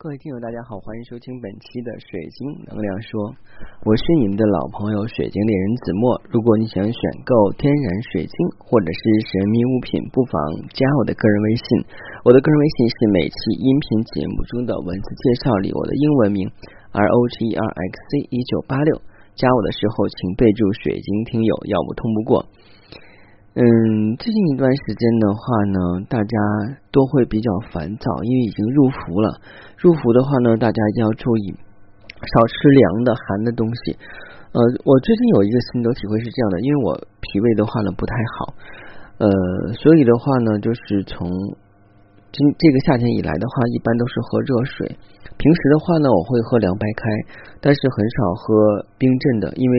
各位听友，大家好，欢迎收听本期的水晶能量说，我是你们的老朋友水晶猎人子墨。如果你想选购天然水晶或者是神秘物品，不妨加我的个人微信。我的个人微信是每期音频节目中的文字介绍里我的英文名 R O G E R X C 一九八六。加我的时候请备注水晶听友，要不通不过。嗯，最近一段时间的话呢，大家都会比较烦躁，因为已经入伏了。入伏的话呢，大家一定要注意，少吃凉的、寒的东西。呃，我最近有一个心得体会是这样的，因为我脾胃的话呢不太好，呃，所以的话呢，就是从今这个夏天以来的话，一般都是喝热水。平时的话呢，我会喝凉白开，但是很少喝冰镇的，因为。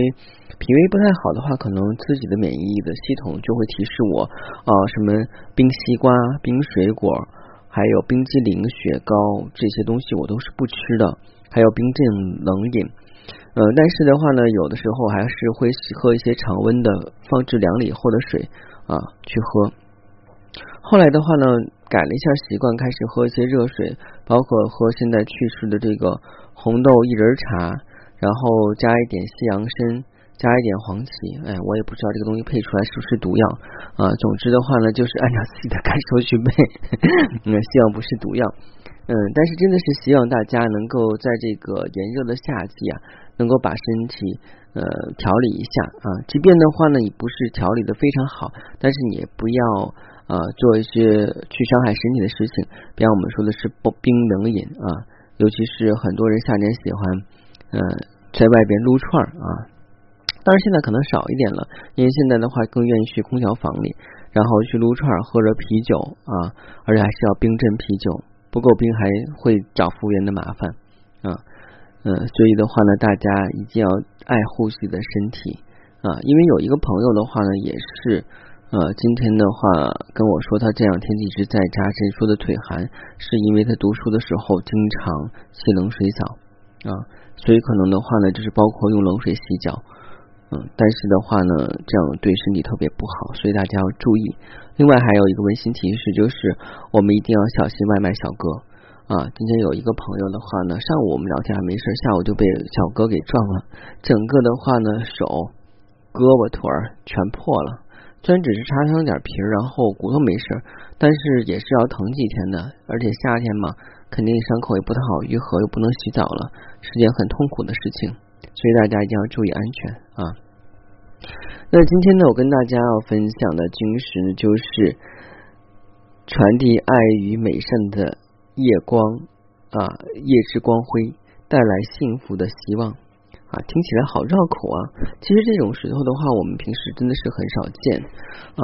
脾胃不太好的话，可能自己的免疫的系统就会提示我啊，什么冰西瓜、冰水果，还有冰激凌、雪糕这些东西我都是不吃的，还有冰镇冷饮。呃，但是的话呢，有的时候还是会喝一些常温的、放置凉了以后的水啊去喝。后来的话呢，改了一下习惯，开始喝一些热水，包括喝现在去世的这个红豆薏仁茶，然后加一点西洋参。加一点黄芪，哎，我也不知道这个东西配出来是不是毒药啊。总之的话呢，就是按照自己的感受去配，嗯，希望不是毒药。嗯，但是真的是希望大家能够在这个炎热的夏季啊，能够把身体呃调理一下啊。即便的话呢，你不是调理的非常好，但是你也不要啊做一些去伤害身体的事情。比方我们说的是不冰冷饮啊，尤其是很多人夏天喜欢嗯在外边撸串啊。当然现在可能少一点了，因为现在的话更愿意去空调房里，然后去撸串喝着啤酒啊，而且还是要冰镇啤酒，不够冰还会找服务员的麻烦啊，嗯，所以的话呢，大家一定要爱护自己的身体啊，因为有一个朋友的话呢，也是呃，今天的话跟我说，他这两天一直在扎针，说的腿寒，是因为他读书的时候经常洗冷水澡啊，所以可能的话呢，就是包括用冷水洗脚。嗯，但是的话呢，这样对身体特别不好，所以大家要注意。另外还有一个温馨提示，就是我们一定要小心外卖小哥啊。今天有一个朋友的话呢，上午我们聊天还没事，下午就被小哥给撞了，整个的话呢，手、胳膊、腿儿全破了。虽然只是擦伤点皮儿，然后骨头没事，但是也是要疼几天的。而且夏天嘛，肯定伤口也不太好愈合，又不能洗澡了，是件很痛苦的事情。所以大家一定要注意安全啊！那今天呢，我跟大家要分享的晶石，就是传递爱与美善的夜光啊，夜之光辉，带来幸福的希望啊！听起来好绕口啊！其实这种石头的话，我们平时真的是很少见啊。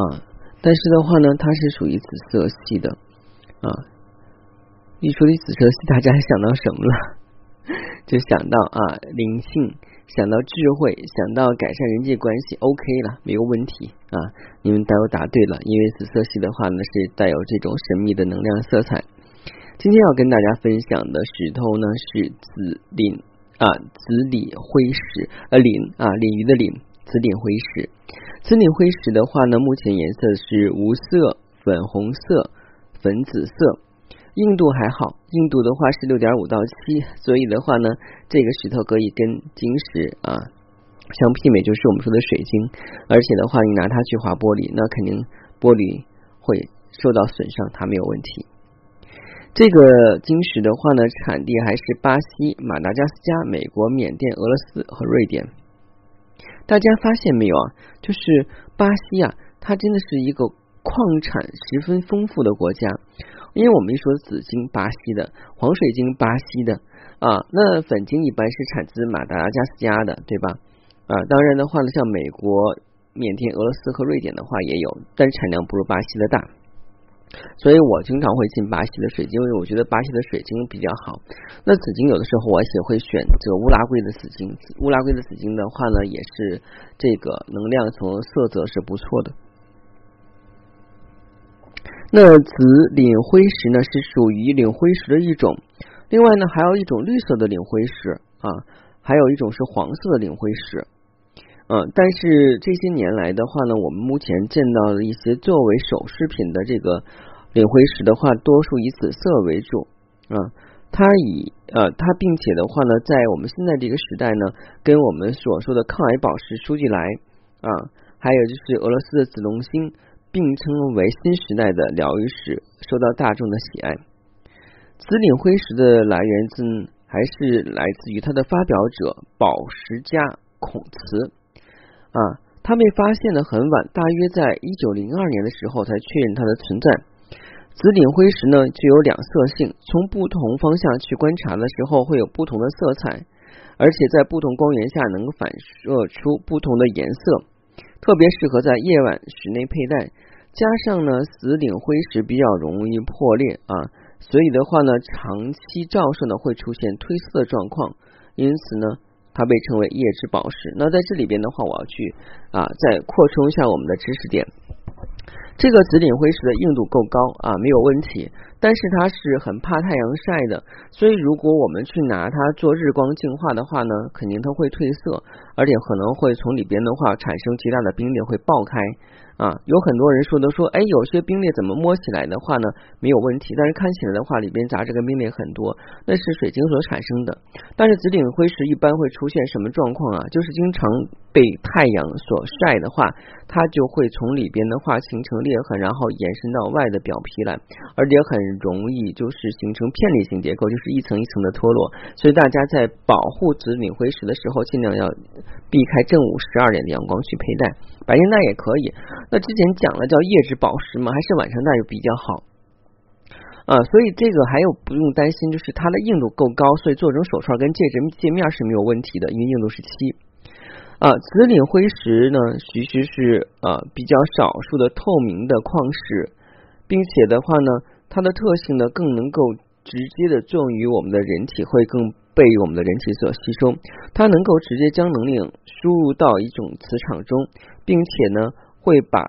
但是的话呢，它是属于紫色系的啊。一说起紫色系，大家想到什么了？就想到啊灵性，想到智慧，想到改善人际关系，OK 了，没有问题啊！你们都答对了，因为紫色系的话呢是带有这种神秘的能量色彩。今天要跟大家分享的石头呢是紫磷啊，紫锂辉石呃磷啊鲤鱼的磷，紫磷辉石。紫磷辉石的话呢，目前颜色是无色、粉红色、粉紫色。硬度还好，硬度的话是六点五到七，所以的话呢，这个石头可以跟晶石啊相媲美，就是我们说的水晶。而且的话，你拿它去划玻璃，那肯定玻璃会受到损伤，它没有问题。这个晶石的话呢，产地还是巴西、马达加斯加、美国、缅甸、俄罗斯和瑞典。大家发现没有啊？就是巴西啊，它真的是一个矿产十分丰富的国家。因为我们一说紫金，巴西的黄水晶，巴西的啊，那粉晶一般是产自马达加斯加的，对吧？啊，当然的话呢，像美国、缅甸、俄罗斯和瑞典的话也有，但是产量不如巴西的大。所以我经常会进巴西的水晶，因为我觉得巴西的水晶比较好。那紫晶有的时候我也会选择乌拉圭的紫晶，乌拉圭的紫晶的话呢，也是这个能量从色泽是不错的。那紫领灰石呢，是属于领灰石的一种。另外呢，还有一种绿色的领灰石啊，还有一种是黄色的领灰石。嗯，但是这些年来的话呢，我们目前见到的一些作为首饰品的这个领灰石的话，多数以紫色为主啊。它以呃它并且的话呢，在我们现在这个时代呢，跟我们所说的抗癌宝石舒季莱啊，还有就是俄罗斯的紫龙星并称为新时代的疗愈石，受到大众的喜爱。紫岭灰石的来源自还是来自于它的发表者宝石家孔慈啊。它被发现的很晚，大约在一九零二年的时候才确认它的存在。紫顶灰石呢具有两色性，从不同方向去观察的时候会有不同的色彩，而且在不同光源下能反射出不同的颜色，特别适合在夜晚室内佩戴。加上呢，紫顶灰石比较容易破裂啊，所以的话呢，长期照射呢会出现褪色的状况，因此呢。它被称为夜之宝石。那在这里边的话，我要去啊，再扩充一下我们的知识点。这个紫顶灰石的硬度够高啊，没有问题。但是它是很怕太阳晒的，所以如果我们去拿它做日光净化的话呢，肯定它会褪色，而且可能会从里边的话产生极大的冰裂，会爆开。啊，有很多人说的说，哎，有些冰裂怎么摸起来的话呢没有问题，但是看起来的话里边杂质跟冰裂很多，那是水晶所产生的。但是紫顶灰石一般会出现什么状况啊？就是经常被太阳所晒的话，它就会从里边的话形成裂痕，然后延伸到外的表皮来，而且很容易就是形成片裂性结构，就是一层一层的脱落。所以大家在保护紫顶灰石的时候，尽量要避开正午十二点的阳光去佩戴，白天戴也可以。那之前讲了叫夜之宝石嘛，还是晚上戴就比较好啊，所以这个还有不用担心，就是它的硬度够高，所以做成手串跟戒指界面是没有问题的，因为硬度是七啊。紫岭灰石呢，其实是呃比较少数的透明的矿石，并且的话呢，它的特性呢更能够直接的作用于我们的人体，会更被我们的人体所吸收，它能够直接将能量输入到一种磁场中，并且呢。会把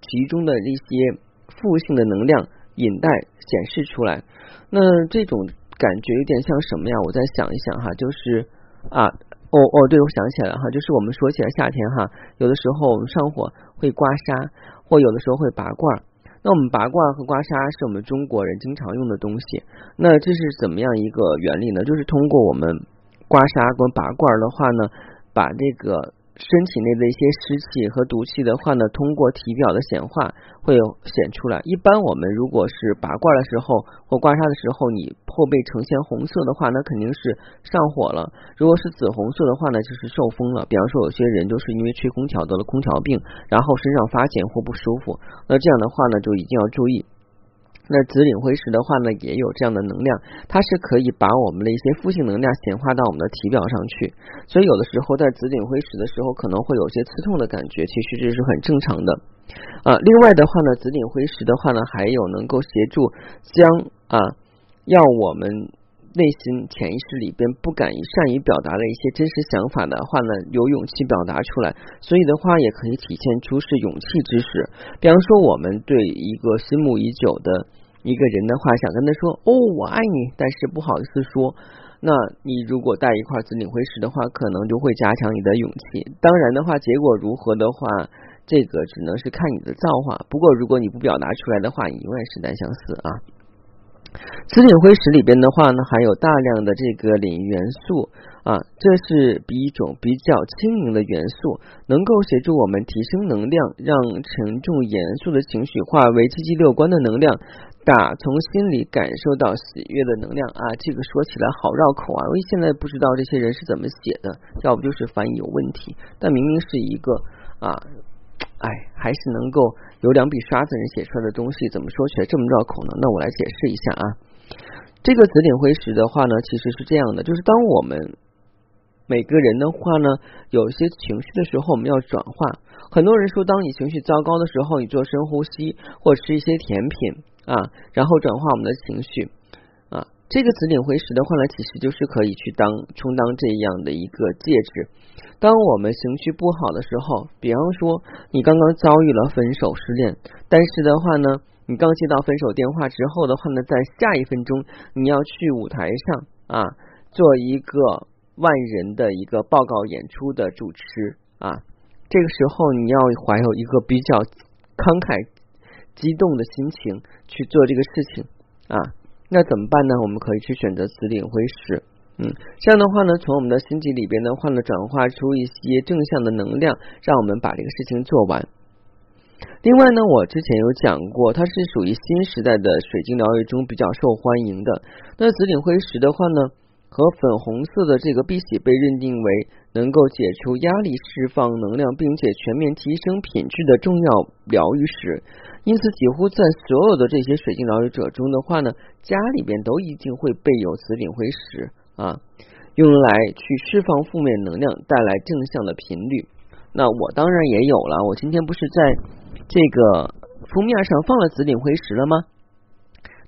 其中的一些负性的能量引带显示出来，那这种感觉有点像什么呀？我再想一想哈，就是啊，哦哦，对，我想起来了哈，就是我们说起来夏天哈，有的时候我们上火会刮痧，或有的时候会拔罐儿。那我们拔罐和刮痧是我们中国人经常用的东西。那这是怎么样一个原理呢？就是通过我们刮痧跟拔罐的话呢，把这个。身体内的一些湿气和毒气的话呢，通过体表的显化会显出来。一般我们如果是拔罐的时候或刮痧的时候，你后背呈现红色的话，那肯定是上火了；如果是紫红色的话呢，就是受风了。比方说，有些人就是因为吹空调得了空调病，然后身上发紧或不舒服，那这样的话呢，就一定要注意。那紫顶灰石的话呢，也有这样的能量，它是可以把我们的一些负性能量显化到我们的体表上去，所以有的时候在紫顶灰石的时候，可能会有些刺痛的感觉，其实这是很正常的。啊，另外的话呢，紫顶灰石的话呢，还有能够协助将啊，要我们。内心潜意识里边不敢于善于表达的一些真实想法的话呢，有勇气表达出来，所以的话也可以体现出是勇气之士。比方说，我们对一个心目已久的一个人的话，想跟他说“哦，我爱你”，但是不好意思说，那你如果带一块紫岭灰石的话，可能就会加强你的勇气。当然的话，结果如何的话，这个只能是看你的造化。不过，如果你不表达出来的话，你永远是单相思啊。紫岭灰石里边的话呢，含有大量的这个磷元素啊，这是比一种比较轻盈的元素，能够协助我们提升能量，让沉重严肃的情绪化为积极乐观的能量，打从心里感受到喜悦的能量啊。这个说起来好绕口啊，因为现在不知道这些人是怎么写的，要不就是翻译有问题，但明明是一个啊。哎，还是能够有两笔刷子人写出来的东西，怎么说起来这么绕口呢？那我来解释一下啊。这个紫顶灰石的话呢，其实是这样的，就是当我们每个人的话呢，有一些情绪的时候，我们要转化。很多人说，当你情绪糟糕的时候，你做深呼吸或吃一些甜品啊，然后转化我们的情绪啊。这个紫岭灰石的话呢，其实就是可以去当充当这样的一个戒指。当我们情绪不好的时候，比方说你刚刚遭遇了分手失恋，但是的话呢，你刚接到分手电话之后的话呢，在下一分钟你要去舞台上啊，做一个万人的一个报告演出的主持啊，这个时候你要怀有一个比较慷慨激动的心情去做这个事情啊。那怎么办呢？我们可以去选择紫顶灰石。嗯，这样的话呢，从我们的心底里边的话呢，转化出一些正向的能量，让我们把这个事情做完。另外呢，我之前有讲过，它是属于新时代的水晶疗愈中比较受欢迎的。那紫顶灰石的话呢，和粉红色的这个碧玺被认定为能够解除压力、释放能量，并且全面提升品质的重要疗愈石。因此，几乎在所有的这些水晶疗愈者中的话呢，家里边都一定会备有紫顶灰石啊，用来去释放负面能量，带来正向的频率。那我当然也有了，我今天不是在。这个封面上放了紫顶灰石了吗？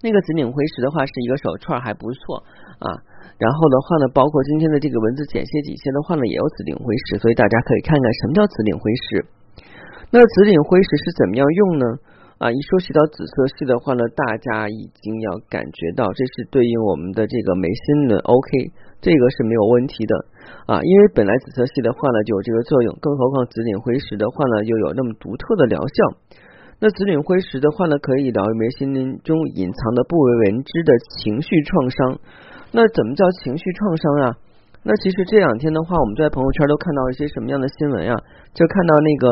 那个紫顶灰石的话是一个手串，还不错啊。然后的话呢，包括今天的这个文字简写底下的话呢，也有紫顶灰石，所以大家可以看看什么叫紫顶灰石。那紫顶灰石是怎么样用呢？啊，一说起到紫色系的话呢，大家已经要感觉到这是对应我们的这个眉心轮，OK，这个是没有问题的。啊，因为本来紫色系的话呢就有这个作用，更何况紫顶灰石的话呢又有那么独特的疗效。那紫岭灰石的话呢，可以疗愈眉心灵中隐藏的不为人知的情绪创伤。那怎么叫情绪创伤啊？那其实这两天的话，我们在朋友圈都看到一些什么样的新闻啊？就看到那个，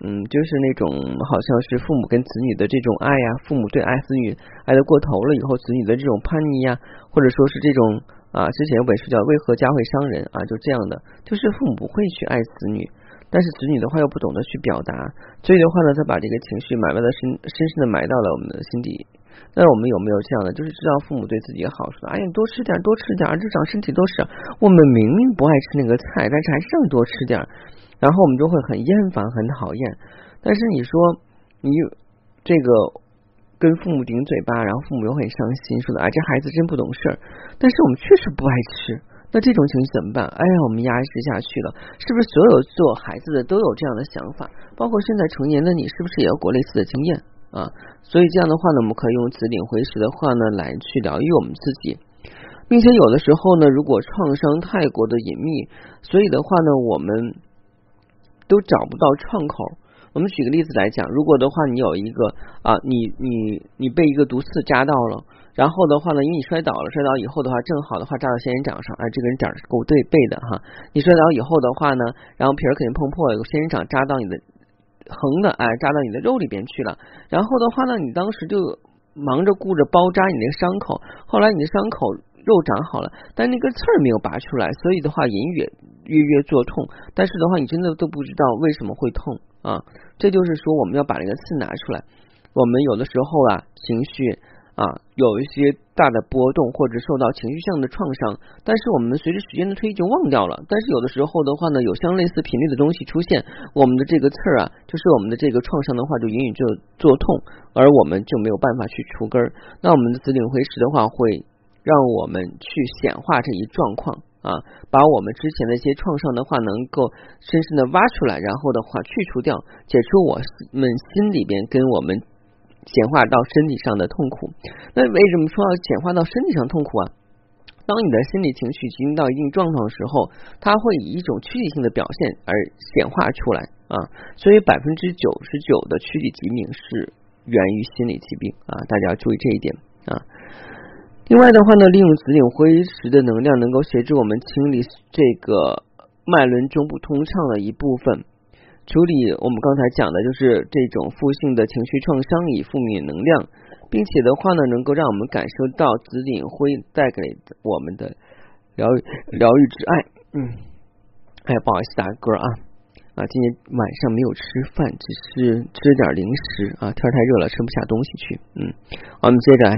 嗯，就是那种好像是父母跟子女的这种爱呀，父母对爱子女爱的过头了以后，子女的这种叛逆呀，或者说是这种。啊，之前有本书叫《为何家会伤人》啊，就这样的，就是父母不会去爱子女，但是子女的话又不懂得去表达，所以的话呢，他把这个情绪埋埋的深深深的埋到了我们的心底。那我们有没有这样的，就是知道父母对自己好，说哎呀多吃点，多吃点，儿子长身体都是。我们明明不爱吃那个菜，但是还是让多吃点，然后我们就会很厌烦，很讨厌。但是你说你这个。跟父母顶嘴巴，然后父母又很伤心，说的啊这孩子真不懂事儿。但是我们确实不爱吃，那这种情绪怎么办？哎呀，我们压制下去了，是不是所有做孩子的都有这样的想法？包括现在成年的你，是不是也有过类似的经验啊？所以这样的话呢，我们可以用紫顶回时的话呢来去疗愈我们自己，并且有的时候呢，如果创伤太过的隐秘，所以的话呢，我们都找不到创口。我们举个例子来讲，如果的话，你有一个啊，你你你被一个毒刺扎到了，然后的话呢，因为你摔倒了，摔倒以后的话，正好的话扎到仙人掌上，哎，这个人长是够对背的哈。你摔倒以后的话呢，然后皮儿肯定碰破了，仙人掌扎到你的横的，哎，扎到你的肉里边去了。然后的话呢，你当时就忙着顾着包扎你那个伤口，后来你的伤口肉长好了，但那根刺儿没有拔出来，所以的话隐约约约作痛。但是的话，你真的都不知道为什么会痛啊。这就是说，我们要把这个刺拿出来。我们有的时候啊，情绪啊有一些大的波动，或者受到情绪上的创伤，但是我们随着时间的推移就忘掉了。但是有的时候的话呢，有相类似频率的东西出现，我们的这个刺儿啊，就是我们的这个创伤的话，就隐隐就作痛，而我们就没有办法去除根儿。那我们的紫顶灰石的话，会让我们去显化这一状况。啊，把我们之前的一些创伤的话，能够深深的挖出来，然后的话去除掉，解除我们心里边跟我们显化到身体上的痛苦。那为什么说要显化到身体上痛苦啊？当你的心理情绪进入到一定状况的时候，它会以一种躯体性的表现而显化出来啊。所以百分之九十九的躯体疾病是源于心理疾病啊，大家要注意这一点啊。另外的话呢，利用紫顶灰石的能量，能够协助我们清理这个脉轮中不通畅的一部分，处理我们刚才讲的就是这种负性的情绪创伤与负面能量，并且的话呢，能够让我们感受到紫顶灰带给我们的疗愈疗愈之爱。嗯，哎，不好意思打个嗝啊啊，今天晚上没有吃饭，只是吃点零食啊，天太热了，吃不下东西去。嗯，我们接着来。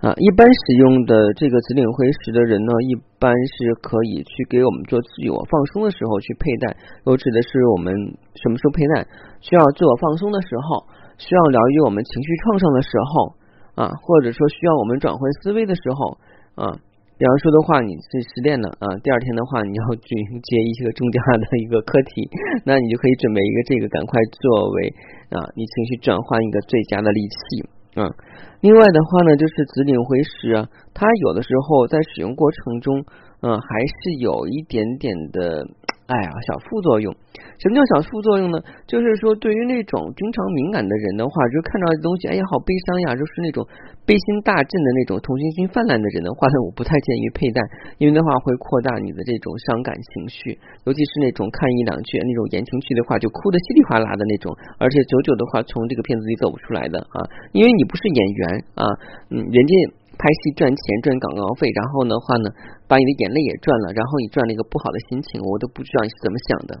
啊，一般使用的这个紫岭灰石的人呢，一般是可以去给我们做自我放松的时候去佩戴。我指的是我们什么时候佩戴？需要自我放松的时候，需要疗愈我们情绪创伤的时候啊，或者说需要我们转换思维的时候啊。比方说的话，你是失恋了啊，第二天的话你要去接一些重大的一个课题，那你就可以准备一个这个，赶快作为啊，你情绪转换一个最佳的利器。啊，另外的话呢，就是紫岭灰石啊，它有的时候在使用过程中，嗯，还是有一点点的哎呀，小副作用。什么叫小副作用呢？就是说，对于那种经常敏感的人的话，就看到的东西，哎呀，好悲伤呀，就是那种悲心大振的那种同情心泛滥的人的话呢，我不太建议佩戴，因为的话会扩大你的这种伤感情绪，尤其是那种看一两句那种言情剧的话，就哭的稀里哗啦的那种，而且久久的话从这个片子里走不出来的啊，因为你不是演员啊，嗯，人家拍戏赚钱赚广告费，然后的话呢，把你的眼泪也赚了，然后你赚了一个不好的心情，我都不知道你是怎么想的。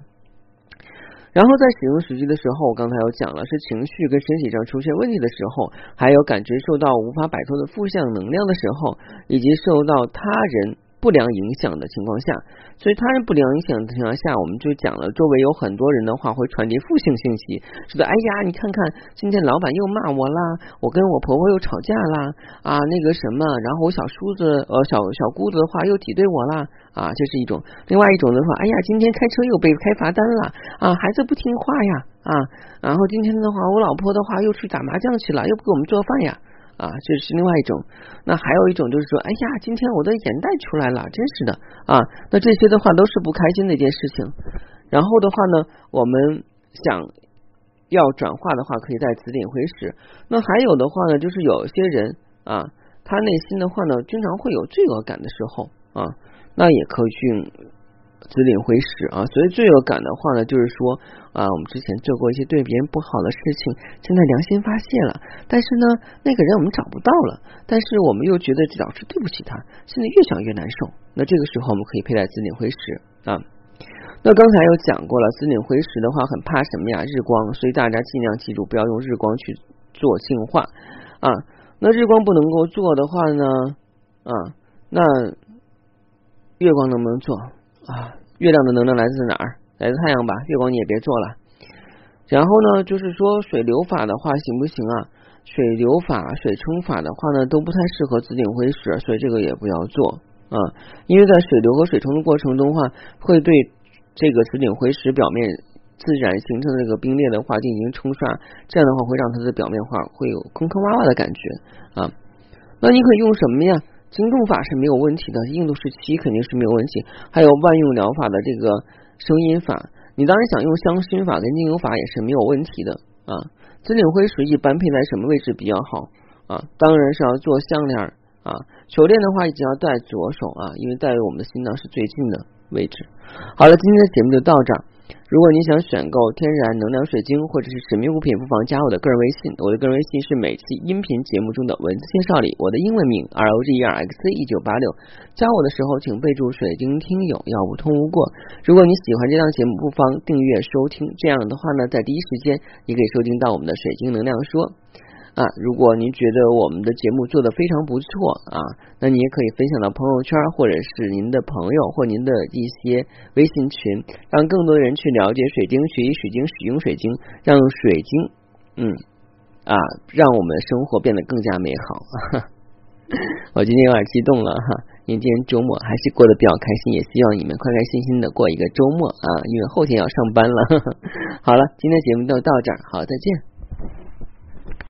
然后在使用手机的时候，我刚才有讲了，是情绪跟身体上出现问题的时候，还有感觉受到无法摆脱的负向能量的时候，以及受到他人。不良影响的情况下，所以他人不良影响的情况下，我们就讲了，周围有很多人的话会传递负性信息，说的哎呀，你看看今天老板又骂我啦，我跟我婆婆又吵架啦，啊那个什么，然后我小叔子呃小小姑子的话又挤兑我啦，啊这是一种，另外一种的话，哎呀今天开车又被开罚单了，啊孩子不听话呀，啊然后今天的话我老婆的话又去打麻将去了，又不给我们做饭呀。啊，这是另外一种。那还有一种就是说，哎呀，今天我的眼袋出来了，真是的啊。那这些的话都是不开心的一件事情。然后的话呢，我们想要转化的话，可以在紫顶回时。那还有的话呢，就是有些人啊，他内心的话呢，经常会有罪恶感的时候啊，那也可以去。紫领回使啊，所以罪恶感的话呢，就是说啊，我们之前做过一些对别人不好的事情，现在良心发泄了，但是呢，那个人我们找不到了，但是我们又觉得老是对不起他，现在越想越难受。那这个时候我们可以佩戴紫领回使啊。那刚才有讲过了，紫领回使的话很怕什么呀？日光，所以大家尽量记住不要用日光去做净化啊。那日光不能够做的话呢啊，那月光能不能做啊？月亮的能量来自哪儿？来自太阳吧。月光你也别做了。然后呢，就是说水流法的话行不行啊？水流法、水冲法的话呢，都不太适合紫顶灰石，所以这个也不要做啊。因为在水流和水冲的过程中的话，会对这个紫顶灰石表面自然形成的这个冰裂的话进行冲刷，这样的话会让它的表面话会有坑坑洼洼的感觉啊。那你可以用什么呀？轻重法是没有问题的，硬度是七肯定是没有问题。还有万用疗法的这个声音法，你当然想用香薰法跟精油法也是没有问题的啊。紫岭灰石一般配在什么位置比较好啊？当然是要做项链啊，手链的话一定要戴左手啊，因为戴于我们的心脏是最近的位置。好了，今天的节目就到这。如果你想选购天然能量水晶或者是神秘物品，不妨加我的个人微信。我的个人微信是每期音频节目中的文字介绍里我的英文名 R O G E R X C 一九八六。加我的时候请备注“水晶听友”，要不通无过。如果你喜欢这档节目，不妨订阅收听。这样的话呢，在第一时间你可以收听到我们的水晶能量说。啊，如果您觉得我们的节目做的非常不错啊，那你也可以分享到朋友圈，或者是您的朋友或您的一些微信群，让更多人去了解水晶，学习水晶，使用水晶，让水晶，嗯啊，让我们的生活变得更加美好。我今天有点激动了哈，因为今天周末还是过得比较开心，也希望你们开开心心的过一个周末啊，因为后天要上班了。好了，今天节目就到这儿，好，再见。